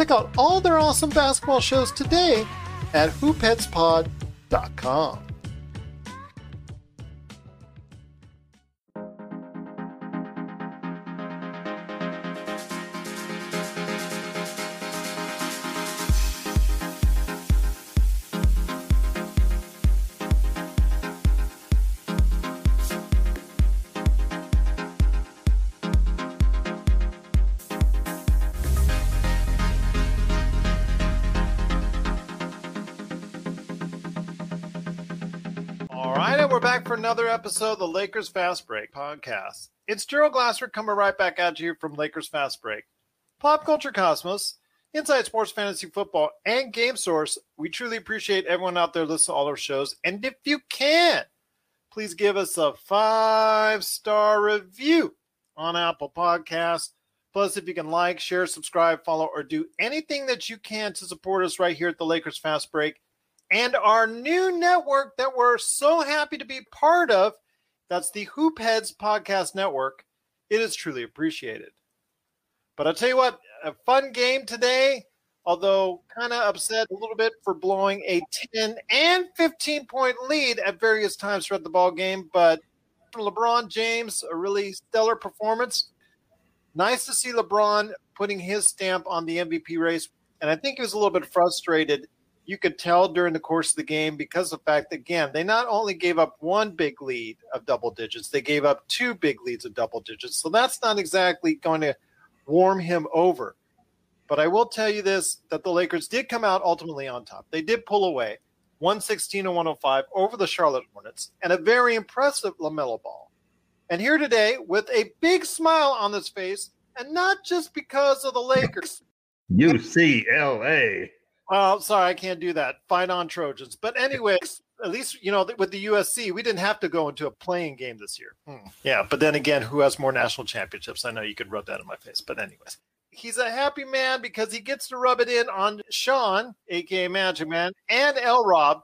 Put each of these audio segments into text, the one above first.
Check out all their awesome basketball shows today at hoopheadspod.com. for another episode of the Lakers Fast Break podcast. It's Gerald Glasser coming right back at you from Lakers Fast Break. Pop Culture Cosmos, Inside Sports Fantasy Football, and Game Source. We truly appreciate everyone out there listening to all our shows. And if you can, please give us a five star review on Apple Podcasts. Plus, if you can like, share, subscribe, follow, or do anything that you can to support us right here at the Lakers Fast Break and our new network that we're so happy to be part of. That's the Hoopheads Podcast Network. It is truly appreciated. But I'll tell you what, a fun game today, although kind of upset a little bit for blowing a 10 and 15 point lead at various times throughout the ball game. But LeBron James, a really stellar performance. Nice to see LeBron putting his stamp on the MVP race. And I think he was a little bit frustrated you could tell during the course of the game because of the fact that, again, they not only gave up one big lead of double digits, they gave up two big leads of double digits. So that's not exactly going to warm him over. But I will tell you this that the Lakers did come out ultimately on top. They did pull away 116 to 105 over the Charlotte Hornets and a very impressive LaMelo Ball. And here today with a big smile on his face, and not just because of the Lakers. UCLA. Well, sorry, I can't do that. Fight on Trojans. But anyways, at least you know with the USC, we didn't have to go into a play-in game this year. Hmm. Yeah, but then again, who has more national championships? I know you could rub that in my face, but anyways, he's a happy man because he gets to rub it in on Sean, aka Magic Man, and L Rob.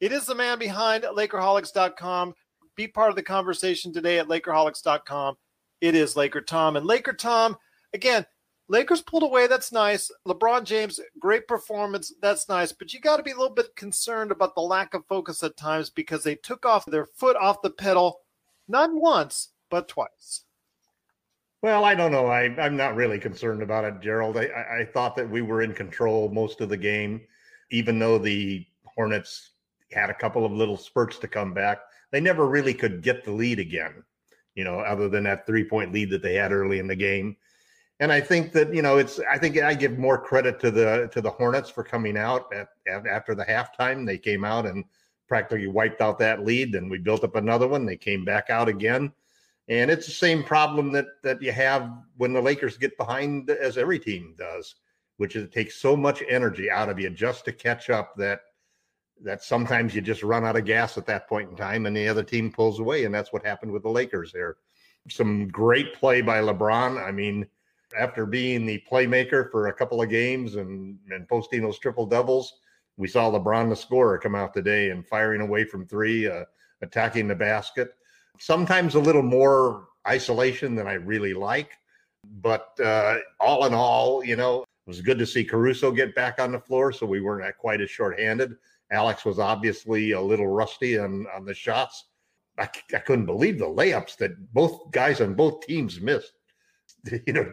It is the man behind Lakerholics.com. Be part of the conversation today at Lakerholics.com. It is Laker Tom and Laker Tom. Again, Lakers pulled away. That's nice. LeBron James, great performance. That's nice. But you got to be a little bit concerned about the lack of focus at times because they took off their foot off the pedal, not once, but twice. Well, I don't know. I, I'm not really concerned about it, Gerald. I, I, I thought that we were in control most of the game, even though the Hornets had a couple of little spurts to come back. They never really could get the lead again, you know, other than that three point lead that they had early in the game. And I think that you know it's. I think I give more credit to the to the Hornets for coming out at, at after the halftime. They came out and practically wiped out that lead. Then we built up another one. They came back out again, and it's the same problem that that you have when the Lakers get behind, as every team does, which is it takes so much energy out of you just to catch up that that sometimes you just run out of gas at that point in time, and the other team pulls away, and that's what happened with the Lakers there. Some great play by LeBron. I mean after being the playmaker for a couple of games and, and posting those triple doubles, we saw LeBron the scorer come out today and firing away from three, uh, attacking the basket. Sometimes a little more isolation than I really like, but uh, all in all, you know, it was good to see Caruso get back on the floor, so we weren't quite as shorthanded. Alex was obviously a little rusty on on the shots. I, I couldn't believe the layups that both guys on both teams missed. You know,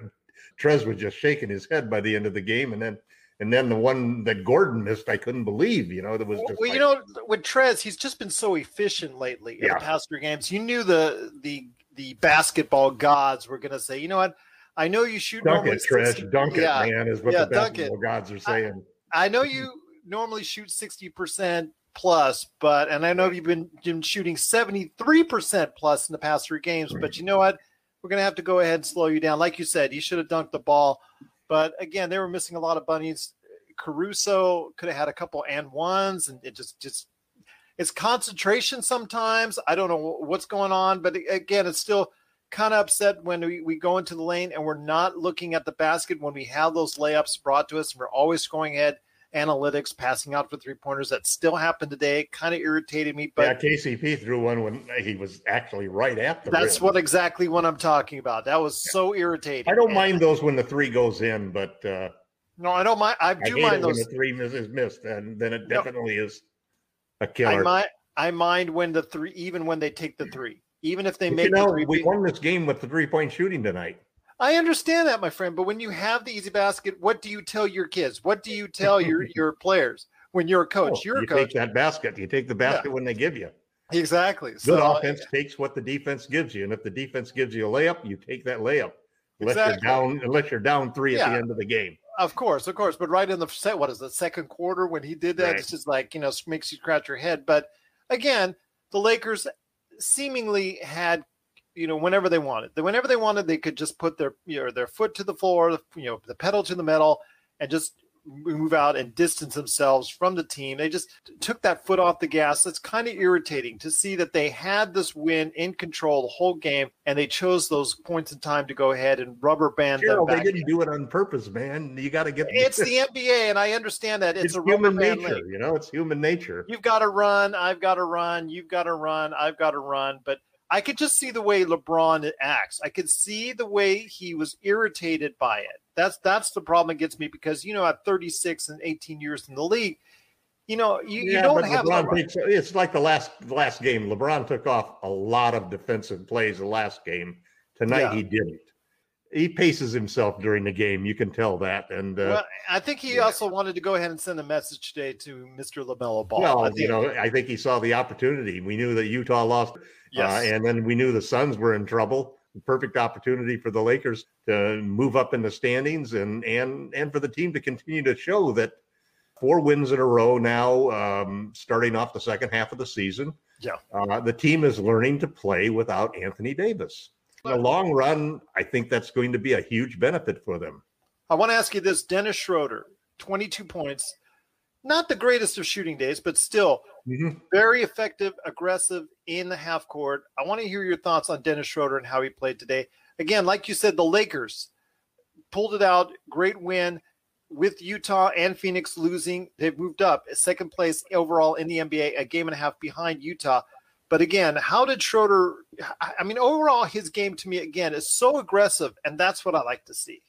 Trez was just shaking his head by the end of the game, and then and then the one that Gordon missed, I couldn't believe. You know, that was just well, like, you know, with Trez, he's just been so efficient lately in Yeah. the past three games. You knew the the the basketball gods were going to say, you know what? I know you shoot dunk normally it, Trez, 60 dunk it, yeah, man, is what yeah, the basketball gods are saying. I know you normally shoot sixty percent plus, but and I know you've been, been shooting 73% plus in the past three games, but you know what? We're going to have to go ahead and slow you down. Like you said, you should have dunked the ball. But again, they were missing a lot of bunnies. Caruso could have had a couple and ones, and it just just it's concentration sometimes. I don't know what's going on, but again, it's still kind of upset when we, we go into the lane and we're not looking at the basket when we have those layups brought to us and we're always going ahead analytics, passing out for three pointers. That still happened today. Kind of irritated me. But yeah, KCP threw one when he was actually right at the. That's rim. what exactly what I'm talking about. That was yeah. so irritating. I don't mind those when the three goes in, but uh, no, I don't mind. I do I mind those. When the three is missed, and then it definitely no. is a killer. I mind. I mind when the three, even when they take the three, even if they but make. You know, the three, we won this game with the three point shooting tonight. I understand that, my friend, but when you have the easy basket, what do you tell your kids? What do you tell your your players when you're a oh, coach? Oh, you're you a coach. Take that basket. You take the basket Yeah. when they give you. Exactly. Good So, offense takes what the defense gives you, and if the defense gives you a layup, you take that layup. Unless Exactly. you're down, unless you're down three at the end of the game. Of course, of course. But right in the set, what is the second quarter when he did that? Right. It's just like, you know, makes you scratch your head. But again, the Lakers seemingly had, you know, whenever they wanted, whenever they wanted, they could just put their, you know, their foot to the floor, you know, the pedal to the metal and just move out and distance themselves from the team. They just took that foot off the gas. It's kind of irritating to see that they had this win in control the whole game and they chose those points in time to go ahead and rubber band them Gerald, they didn't do it on purpose, man. You got to get. it's the NBA, and I understand that it's, it's a human nature. league. You know, it's human nature. You've got to run. I've got to run. You've got to run. I've got to run. But I could just see the way LeBron acts. I could see the way he was irritated by it. That's that's the problem that gets me because you know at 36 and 18 years in the league, you know you, you don't have LeBron LeBron. it's like the last the last game. LeBron took off a lot of defensive plays the last game. Tonight Yeah. he didn't. He paces himself during the game. You can tell that. And uh, Well, I think he yeah. also wanted to go ahead and send a message today to Mr. LaMelo Ball. well, I think, you know, I think he saw the opportunity. We knew that Utah lost, yes. uh, and then we knew the Suns were in trouble. Perfect opportunity for the Lakers to move up in the standings and and and for the team to continue to show that four wins in a row now, um, starting off the second half of the season. Yeah. uh, the team is learning to play without Anthony Davis. In the long run, I think that's going to be a huge benefit for them. I want to ask you this Dennis Schroeder, 22 points. Not the greatest of shooting days, but still mm-hmm. very effective, aggressive in the half court. I want to hear your thoughts on Dennis Schroeder and how he played today. Again, like you said, the Lakers pulled it out. Great win with Utah and Phoenix losing. They've moved up second place overall in the NBA, a game and a half behind Utah. But again, how did Schroeder? I mean, overall, his game to me again is so aggressive, and that's what I like to see.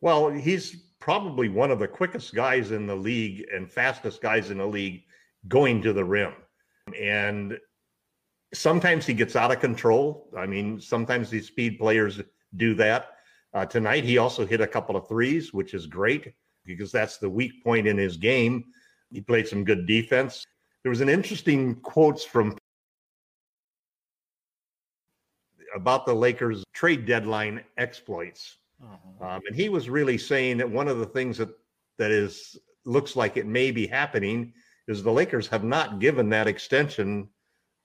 Well, he's probably one of the quickest guys in the league and fastest guys in the league going to the rim. And sometimes he gets out of control. I mean, sometimes these speed players do that. Uh, tonight, he also hit a couple of threes, which is great because that's the weak point in his game. He played some good defense. There was an interesting quotes from about the Lakers trade deadline exploits. Um, and he was really saying that one of the things that that is looks like it may be happening is the Lakers have not given that extension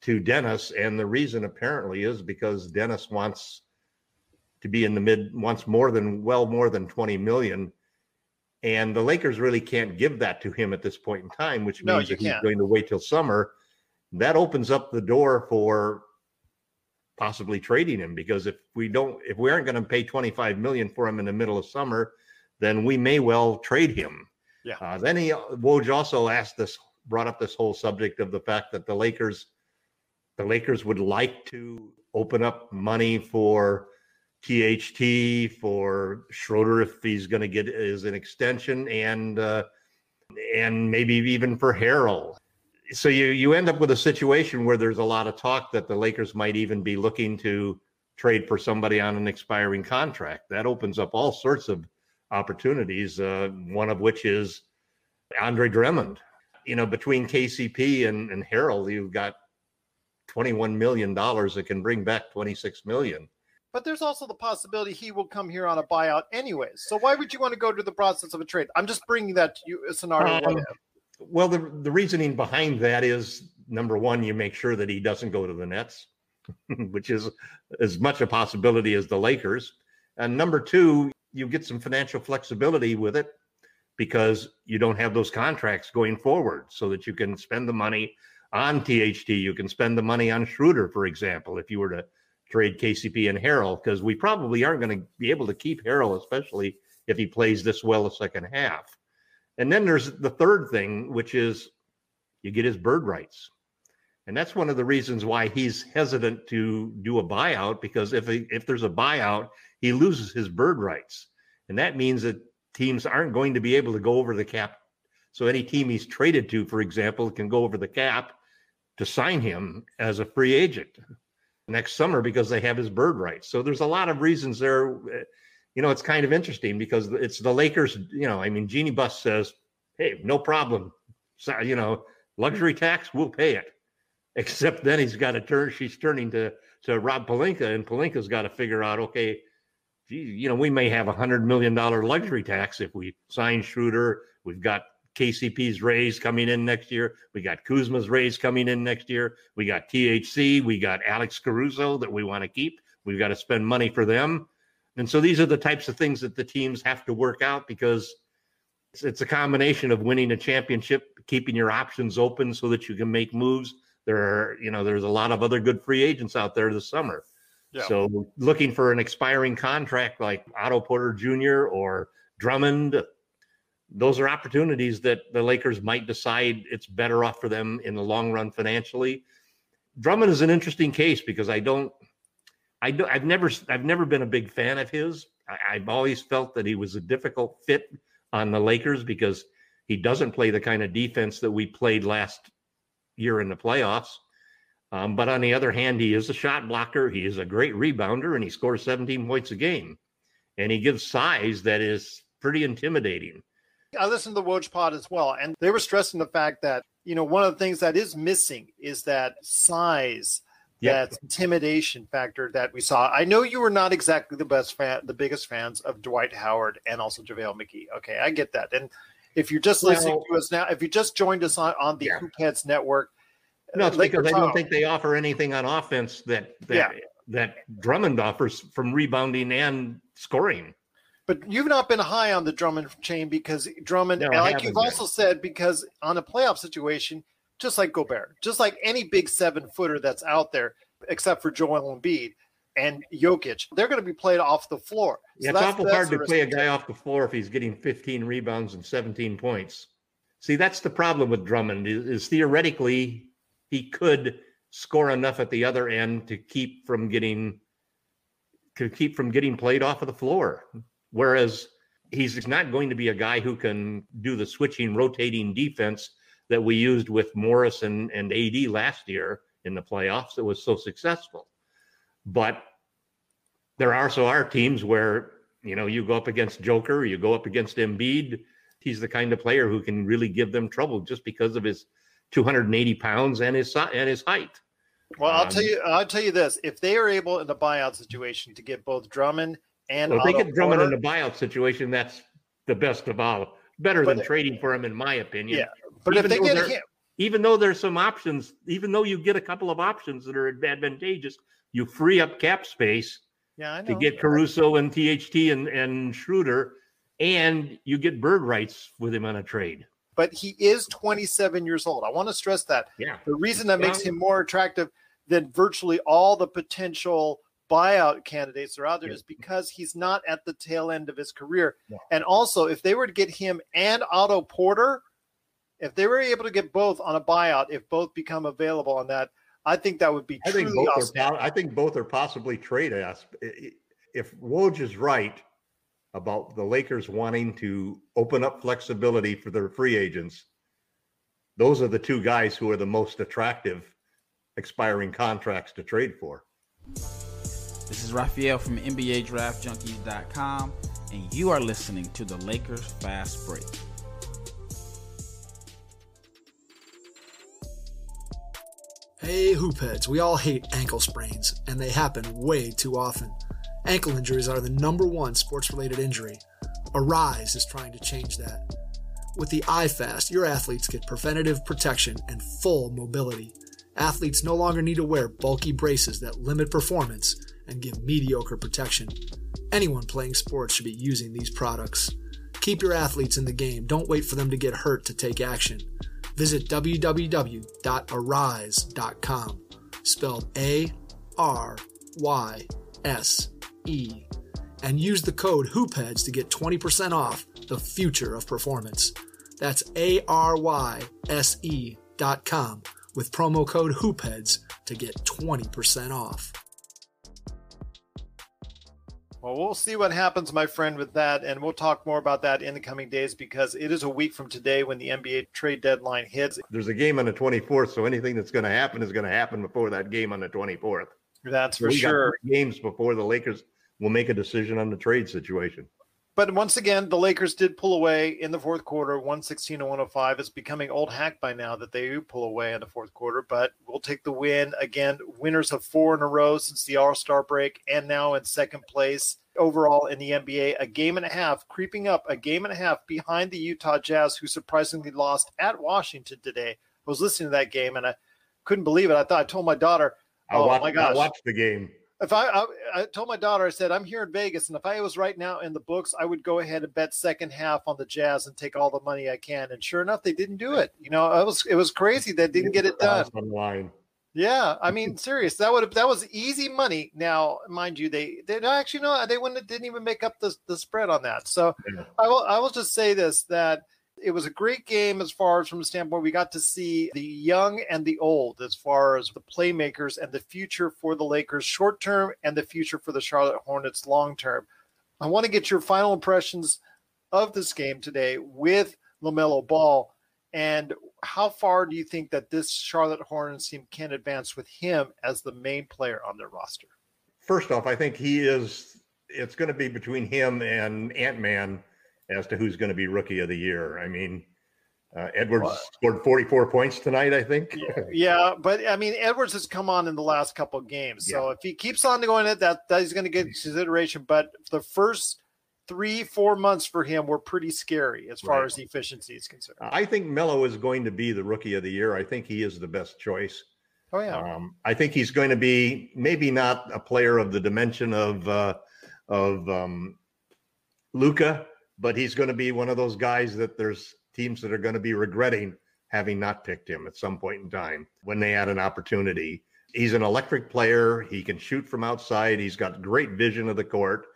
to Dennis, and the reason apparently is because Dennis wants to be in the mid wants more than well more than twenty million, and the Lakers really can't give that to him at this point in time, which means you that he's can't. going to wait till summer. That opens up the door for possibly trading him because if we don't if we aren't going to pay 25 million for him in the middle of summer then we may well trade him Yeah. uh, then he woj also asked this brought up this whole subject of the fact that the lakers the lakers would like to open up money for tht for schroeder if he's going to get is an extension and uh and maybe even for harrell so you you end up with a situation where there's a lot of talk that the Lakers might even be looking to trade for somebody on an expiring contract. That opens up all sorts of opportunities. Uh, one of which is Andre Drummond. You know, between KCP and and Harrell, you've got twenty one million dollars that can bring back twenty six million. But there's also the possibility he will come here on a buyout anyways. So why would you want to go to the process of a trade? I'm just bringing that to you a scenario. Um. Well, the the reasoning behind that is number one, you make sure that he doesn't go to the Nets, which is as much a possibility as the Lakers. And number two, you get some financial flexibility with it because you don't have those contracts going forward so that you can spend the money on THT. You can spend the money on Schroeder, for example, if you were to trade KCP and Harrell, because we probably aren't going to be able to keep Harrell, especially if he plays this well the second half. And then there's the third thing, which is you get his bird rights. And that's one of the reasons why he's hesitant to do a buyout because if if there's a buyout, he loses his bird rights. And that means that teams aren't going to be able to go over the cap. So any team he's traded to, for example, can go over the cap to sign him as a free agent next summer because they have his bird rights. So there's a lot of reasons there. You know, it's kind of interesting because it's the Lakers. You know, I mean, Jeanie Buss says, "Hey, no problem. So, you know, luxury tax, we'll pay it." Except then he's got to turn. She's turning to to Rob Pelinka, and Pelinka's got to figure out, okay, gee, you know, we may have a hundred million dollar luxury tax if we sign Schroeder. We've got KCP's raise coming in next year. We got Kuzma's raise coming in next year. We got THT. We got Alex Caruso that we want to keep. We've got to spend money for them. And so these are the types of things that the teams have to work out because it's, it's a combination of winning a championship, keeping your options open so that you can make moves. There are, you know, there's a lot of other good free agents out there this summer. Yeah. So looking for an expiring contract like Otto Porter Jr. or Drummond, those are opportunities that the Lakers might decide it's better off for them in the long run financially. Drummond is an interesting case because I don't, I do, I've never, I've never been a big fan of his. I, I've always felt that he was a difficult fit on the Lakers because he doesn't play the kind of defense that we played last year in the playoffs. Um, but on the other hand, he is a shot blocker. He is a great rebounder, and he scores 17 points a game. And he gives size that is pretty intimidating. I listened to the Woj pod as well, and they were stressing the fact that you know one of the things that is missing is that size, yep. that intimidation factor that we saw. I know you were not exactly the best fan, the biggest fans of Dwight Howard and also JaVale McGee. Okay, I get that. And if you're just well, listening to us now, if you just joined us on, on the yeah. Hoopheads Network, no, uh, it's because I don't think they offer anything on offense that that yeah. that Drummond offers from rebounding and scoring. But you've not been high on the Drummond chain because Drummond, no, like you've been. also said, because on a playoff situation, just like Gobert, just like any big seven footer that's out there, except for Joel Embiid and Jokic, they're going to be played off the floor. So yeah, it's awful hard to play a guy off the floor if he's getting 15 rebounds and 17 points. See, that's the problem with Drummond is, is theoretically he could score enough at the other end to keep from getting to keep from getting played off of the floor. Whereas he's not going to be a guy who can do the switching, rotating defense that we used with Morris and, and AD last year in the playoffs that was so successful. But there also are teams where, you know, you go up against Joker, you go up against Embiid. He's the kind of player who can really give them trouble just because of his 280 pounds and his and his height. Well, I'll um, tell you, I'll tell you this: if they are able in the buyout situation to get both Drummond and well, if they get Drummond Porter, in the buyout situation, that's the best of all. Better than trading for him, in my opinion. Yeah, but even if they get him, even though there's some options, even though you get a couple of options that are advantageous, you free up cap space. Yeah, to get Caruso and THT and and Schroeder, and you get bird rights with him on a trade but he is 27 years old. I want to stress that. Yeah. The reason that makes him more attractive than virtually all the potential buyout candidates that are out there yeah. is because he's not at the tail end of his career. Yeah. And also, if they were to get him and Otto Porter, if they were able to get both on a buyout, if both become available on that, I think that would be I think both awesome. are, I think both are possibly trade asked. If Woj is right, about the Lakers wanting to open up flexibility for their free agents, those are the two guys who are the most attractive expiring contracts to trade for. This is Raphael from NBA Draft Junkies.com, and you are listening to the Lakers Fast Break. Hey, hoopheads, we all hate ankle sprains, and they happen way too often. Ankle injuries are the number one sports related injury. Aryse is trying to change that. With the iFast, your athletes get preventative protection and full mobility. Athletes no longer need to wear bulky braces that limit performance and give mediocre protection. Anyone playing sports should be using these products. Keep your athletes in the game. Don't wait for them to get hurt to take action. Visit www.aryse.com, spelled A R Y S E, and use the code HoopHeads to get 20% off the future of performance. That's A R Y S E dot com with promo code HoopHeads to get 20% off. Well, we'll see what happens, my friend, with that, and we'll talk more about that in the coming days because it is a week from today when the NBA trade deadline hits. There's a game on the 24th, so anything that's going to happen is going to happen before that game on the 24th. That's for we sure. games before the Lakers will make a decision on the trade situation. But once again, the Lakers did pull away in the fourth quarter, 116 to 105. It's becoming old hack by now that they do pull away in the fourth quarter, but we'll take the win. Again, winners of four in a row since the All Star break, and now in second place overall in the NBA. A game and a half, creeping up a game and a half behind the Utah Jazz, who surprisingly lost at Washington today. I was listening to that game and I couldn't believe it. I thought I told my daughter, I Oh watched, my gosh. I watched the game. If I, I I told my daughter, I said I'm here in Vegas, and if I was right now in the books, I would go ahead and bet second half on the Jazz and take all the money I can. And sure enough, they didn't do it. You know, it was it was crazy they didn't get it done. On the line. Yeah, I mean, serious. That would have that was easy money. Now, mind you, they they actually no, they wouldn't didn't even make up the the spread on that. So Yeah. I will I will just say this that it was a great game as far as from the standpoint we got to see the young and the old as far as the playmakers and the future for the Lakers short term and the future for the Charlotte Hornets long term. I want to get your final impressions of this game today with LaMelo Ball and how far do you think that this Charlotte Hornets team can advance with him as the main player on their roster? First off, I think he is. It's going to be between him and Ant Man as to who's going to be Rookie of the Year. I mean, uh, Edwards Well- scored 44 points tonight. I think. Yeah, but I mean, Edwards has come on in the last couple of games, so if he keeps on going at that, that he's going to get consideration. But the first three, four months for him were pretty scary as far Right. as efficiency is concerned. I think Melo is going to be the Rookie of the Year. I think he is the best choice. Oh yeah, Um, I think he's going to be maybe not a player of the dimension of uh, of um, Luka, but he's going to be one of those guys that there's teams that are going to be regretting having not picked him at some point in time when they had an opportunity. He's an electric player. He can shoot from outside. He's got great vision of the court.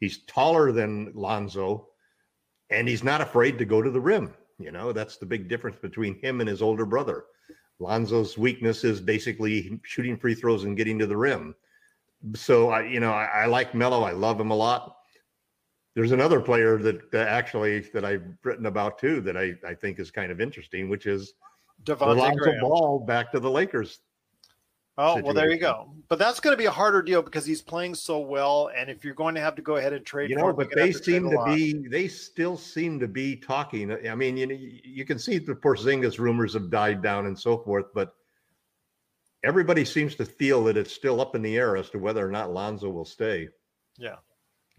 He's taller than Lonzo, and he's not afraid to go to the rim. You know, that's the big difference between him and his older brother. Lonzo's weakness is basically shooting free throws and getting to the rim. So I, you know, I, I like Melo. I love him a lot. There's another player that, that actually that I've written about too that I, I think is kind of interesting, which is Devontae Lonzo Ball back to the Lakers. Oh well, there you go. But that's going to be a harder deal because he's playing so well, and if you're going to have to go ahead and trade, You for know, him, but they seem to be, they still seem to be talking. I mean, you know, you can see the Porzingis rumors have died down and so forth, but everybody seems to feel that it's still up in the air as to whether or not Lonzo will stay. Yeah.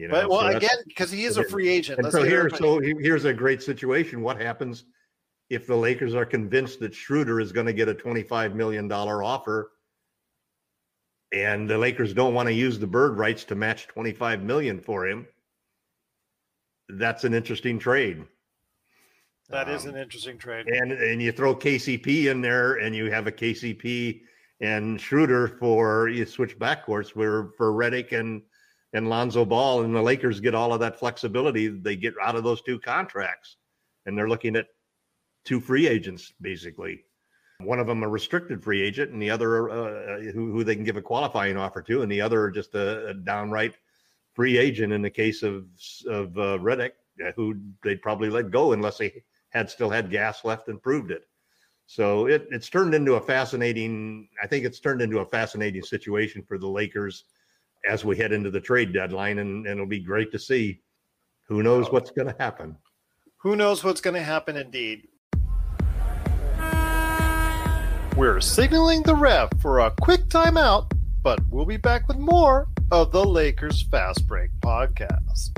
You know, But well, so again, because he is a free agent. And let's so here, so here's a great situation. What happens if the Lakers are convinced that Schroeder is going to get a $25 million offer and the Lakers don't want to use the bird rights to match 25 million for him? That's an interesting trade. that is Um, an interesting trade. And and you throw KCP in there and you have a KCP and Schroeder for you switch backcourts for for Redick and and Lonzo Ball and the Lakers get all of that flexibility they get out of those two contracts. And they're looking at two free agents basically. One of them a restricted free agent and the other uh, who, who they can give a qualifying offer to. And the other just a, a downright free agent in the case of of uh, Redick uh, who they'd probably let go unless they had still had gas left and proved it. So it, it's turned into a fascinating i think it's turned into a fascinating situation for the lakers as we head into the trade deadline and, and it'll be great to see who knows oh. what's going to happen Who knows what's going to happen indeed? We're signaling the ref for a quick timeout, but we'll be back with more of the Lakers Fast Break podcast.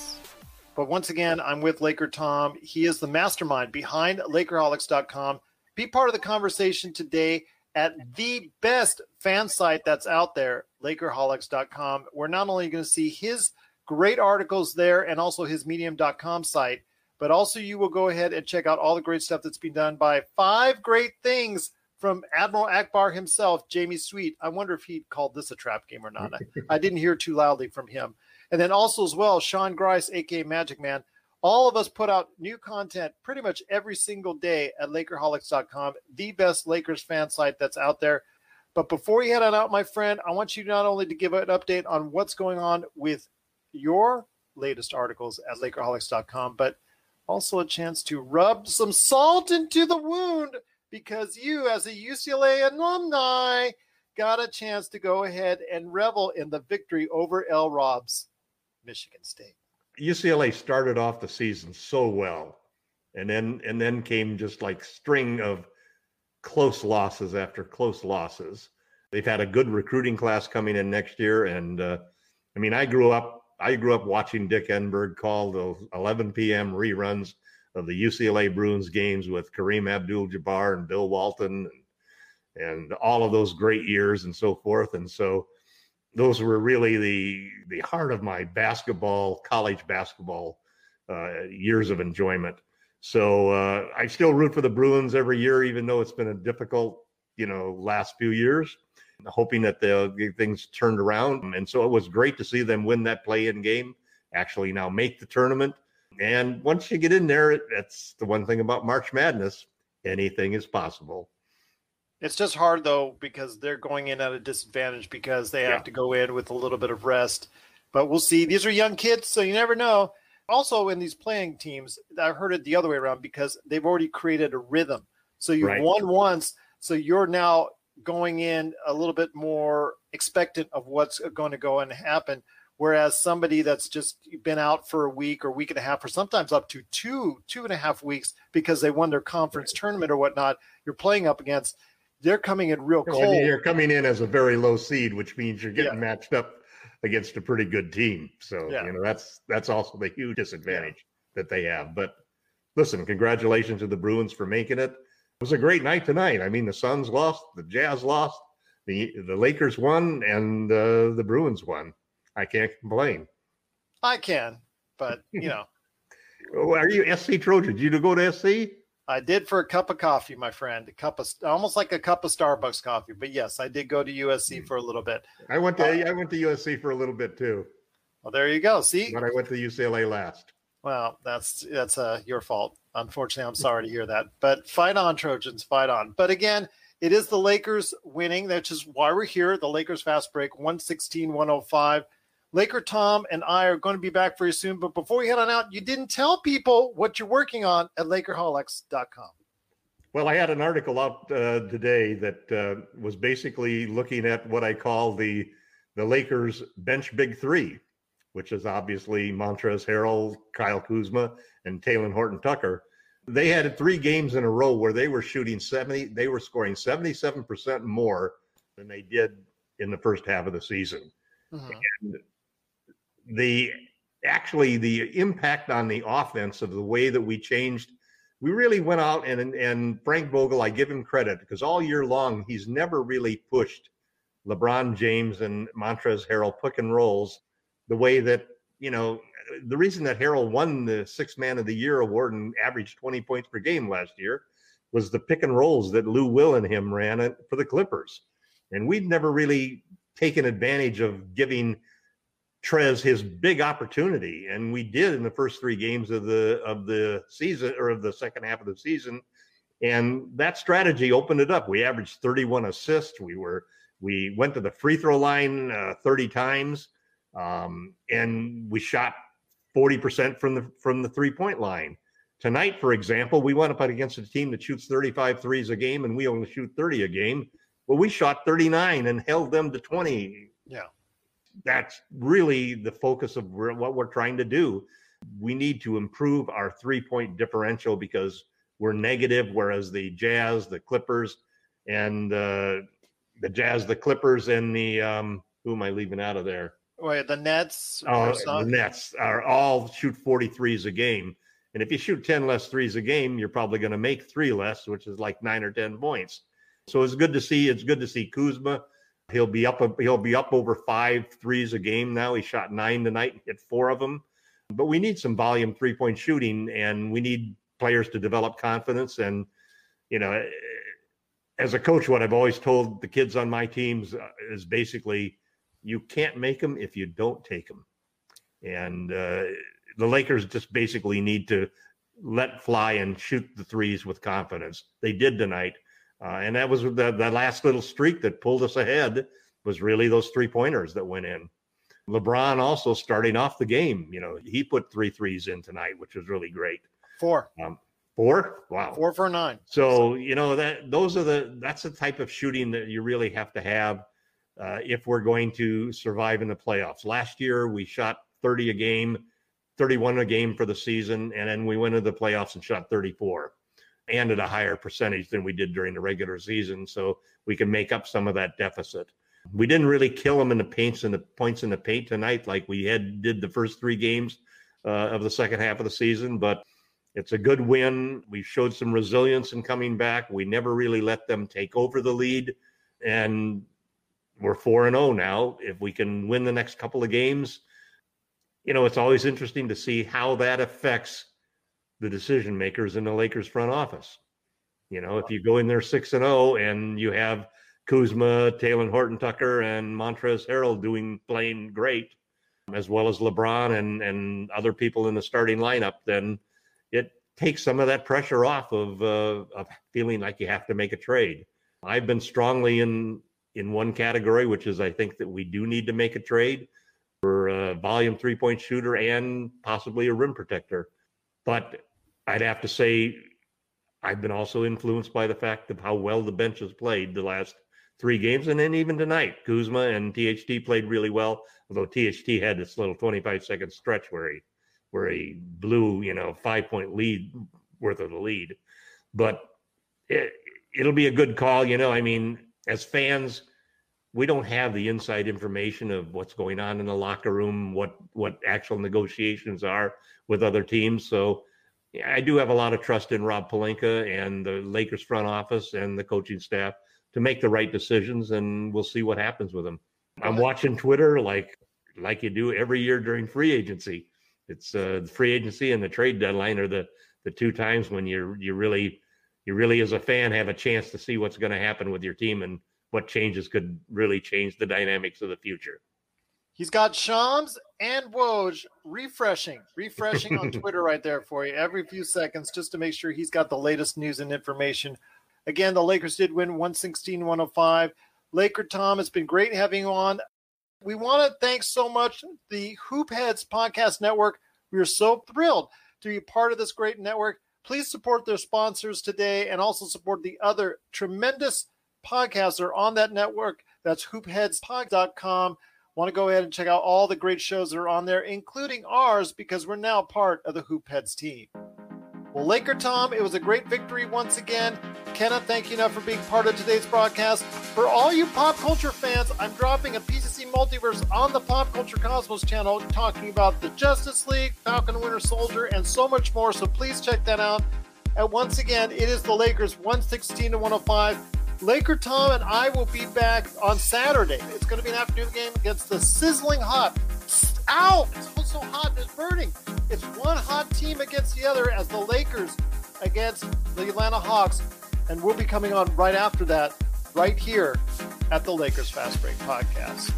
But once again, I'm with Laker Tom. He is the mastermind behind Lakerholics.com. Be part of the conversation today at the best fan site that's out there, Lakerholics.com. We're not only going to see his great articles there and also his Medium.com site, but also you will go ahead and check out all the great stuff that's been done by five great things from Admiral Ackbar himself, Jamie Sweet. I wonder if he called this a trap game or not. I, I didn't hear too loudly from him. And then also as well, Sean Grice, aka Magic Man. All of us put out new content pretty much every single day at Lakerholics.com, the best Lakers fan site that's out there. But before you head on out, my friend, I want you not only to give an update on what's going on with your latest articles at Lakerholics.com, but also a chance to rub some salt into the wound because you, as a UCLA alumni, got a chance to go ahead and revel in the victory over L. Robs. Michigan State. UCLA started off the season so well, and then and then came just like string of close losses after close losses. They've had a good recruiting class coming in next year, and uh, I mean, I grew up I grew up watching Dick Enberg call the 11 p.m. reruns of the UCLA Bruins games with Kareem Abdul-Jabbar and Bill Walton and, and all of those great years and so forth. And so those were really the the heart of my basketball, college basketball uh, years of enjoyment. So uh, I still root for the Bruins every year, even though it's been a difficult, you know, last few years. Hoping that they'll get things turned around, and so it was great to see them win that play-in game. Actually, now make the tournament, and once you get in there, that's the one thing about March Madness: anything is possible. It's just hard though because they're going in at a disadvantage because they have Yeah. to go in with a little bit of rest. But we'll see. These are young kids, so you never know. Also, in these play-in teams, I've heard it the other way around because they've already created a rhythm. So you've Right. won once, so you're now going in a little bit more expectant of what's going to go and happen. Whereas somebody that's just been out for a week or week and a half, or sometimes up to two, two and a half weeks because they won their conference tournament or whatnot, you're playing up against. They're coming in real I cold. mean, you're coming in as a very low seed, which means you're getting Yeah. matched up against a pretty good team. So Yeah. you know that's that's also the huge disadvantage that they have. But listen, congratulations to the Bruins for making it. It was a great night tonight. I mean, the Suns lost, the Jazz lost, the the Lakers won, and uh, the Bruins won. I can't complain. I can, but you know, Are you SC Trojans? You go to SC? I did for a cup of coffee, my friend. A cup of almost like a cup of Starbucks coffee. But yes, I did go to USC for a little bit. I went to I went to USC for a little bit too, Well, there you go. See, but I went to UCLA last. well, that's that's uh, your fault. Unfortunately, I'm sorry to hear that. But fight on, Trojans, fight on. But again, it is the Lakers winning. That's just why we're here. The Lakers fast break 116 105. Laker Tom and I are going to be back very soon. But before we head on out, you didn't tell people what you're working on at Lakerholics.com. Well, I had an article out uh, today that uh, was basically looking at what I call the the Lakers bench big three, which is obviously Montrezl Harrell, Kyle Kuzma, and Talen Horton Tucker. They had three games in a row where they were shooting 70, they were scoring 77% more than they did in the first half of the season. And the actually the impact on the offense of the way that we changed we really went out and and Frank Vogel, I give him credit because all year long he's never really pushed LeBron James and Montrezl Harrell pick and rolls the way that you know the reason that Harrell won the Six Man of the Year award and averaged 20 points per game last year was the pick and rolls that Lou Will and him ran for the Clippers, and we'd never really taken advantage of giving Trez his big opportunity, and we did in the first three games of the of the season or of the second half of the season, and that strategy opened it up. We averaged 31 assists. We were we went to the free throw line uh, 30 times, um, and we shot 40% from the from the three-point line. Tonight, for example, we went up against a team that shoots 35 threes a game and we only shoot 30 a game. Well, we shot 39 and held them to 20. Yeah. That's really the focus of what we're trying to do. We need to improve our three-point differential because we're negative, whereas the Jazz, the Clippers, and uh, the Jazz, the Clippers, and the um, who am I leaving out of there? Wait, the Nets. Oh, the Nets are all shoot 43s a game. And if you shoot 10 less threes a game, you're probably going to make three less, which is like nine or 10 points. So it's good to see. It's good to see Kuzma. He'll be up. He'll be up over five threes a game now. He shot nine tonight, and hit four of them. But we need some volume three point shooting, and we need players to develop confidence. And you know, as a coach, what I've always told the kids on my teams uh, is basically, you can't make them if you don't take them. And uh, the Lakers just basically need to let fly and shoot the threes with confidence. They did tonight. Uh, and that was the, the last little streak that pulled us ahead was really those three pointers that went in. LeBron also starting off the game, you know, he put three threes in tonight, which was really great. Four. Um, four? Wow. Four for nine. So, you know, that those are the that's the type of shooting that you really have to have uh, if we're going to survive in the playoffs. Last year we shot 30 a game, 31 a game for the season, and then we went into the playoffs and shot 34 and at a higher percentage than we did during the regular season. So we can make up some of that deficit. We didn't really kill them in the paints and the points in the paint tonight like we had did the first three games uh, of the second half of the season, but it's a good win. We showed some resilience in coming back. We never really let them take over the lead, and we're four and zero oh now. If we can win the next couple of games, you know, it's always interesting to see how that affects the decision makers in the Lakers front office. You know, if you go in there six and zero, oh and you have Kuzma, Talen Horton Tucker, and Montrezl Harrell doing playing great, as well as LeBron and and other people in the starting lineup, then it takes some of that pressure off of uh, of feeling like you have to make a trade. I've been strongly in in one category, which is I think that we do need to make a trade for a volume three point shooter and possibly a rim protector. But I'd have to say I've been also influenced by the fact of how well the bench has played the last three games, and then even tonight, Kuzma and THT played really well. Although THT had this little 25 second stretch where he where he blew, you know, five point lead worth of the lead. But it, it'll be a good call, you know. I mean, as fans, we don't have the inside information of what's going on in the locker room, what what actual negotiations are with other teams. So I do have a lot of trust in Rob Pelinka and the Lakers front office and the coaching staff to make the right decisions, and we'll see what happens with them. I'm watching Twitter like like you do every year during free agency. It's uh, the free agency and the trade deadline are the the two times when you you really you really as a fan have a chance to see what's going to happen with your team and what changes could really change the dynamics of the future. He's got Shams and Woj refreshing, refreshing on Twitter right there for you every few seconds just to make sure he's got the latest news and information. Again, the Lakers did win 116 105. Laker Tom, it's been great having you on. We want to thank so much the Hoopheads Podcast Network. We are so thrilled to be part of this great network. Please support their sponsors today and also support the other tremendous podcasts that are on that network. That's hoopheadspod.com. Want to go ahead and check out all the great shows that are on there, including ours, because we're now part of the Hoopheads team. Well, Laker Tom, it was a great victory once again. Kenneth, thank you enough for being part of today's broadcast. For all you pop culture fans, I'm dropping a PCC Multiverse on the Pop Culture Cosmos channel talking about the Justice League, Falcon Winter Soldier, and so much more. So please check that out. And once again, it is the Lakers 116 to 105. Laker Tom and I will be back on Saturday. It's going to be an afternoon game against the sizzling hot. Ow! It's so hot, it's burning. It's one hot team against the other as the Lakers against the Atlanta Hawks. And we'll be coming on right after that, right here at the Lakers Fast Break Podcast.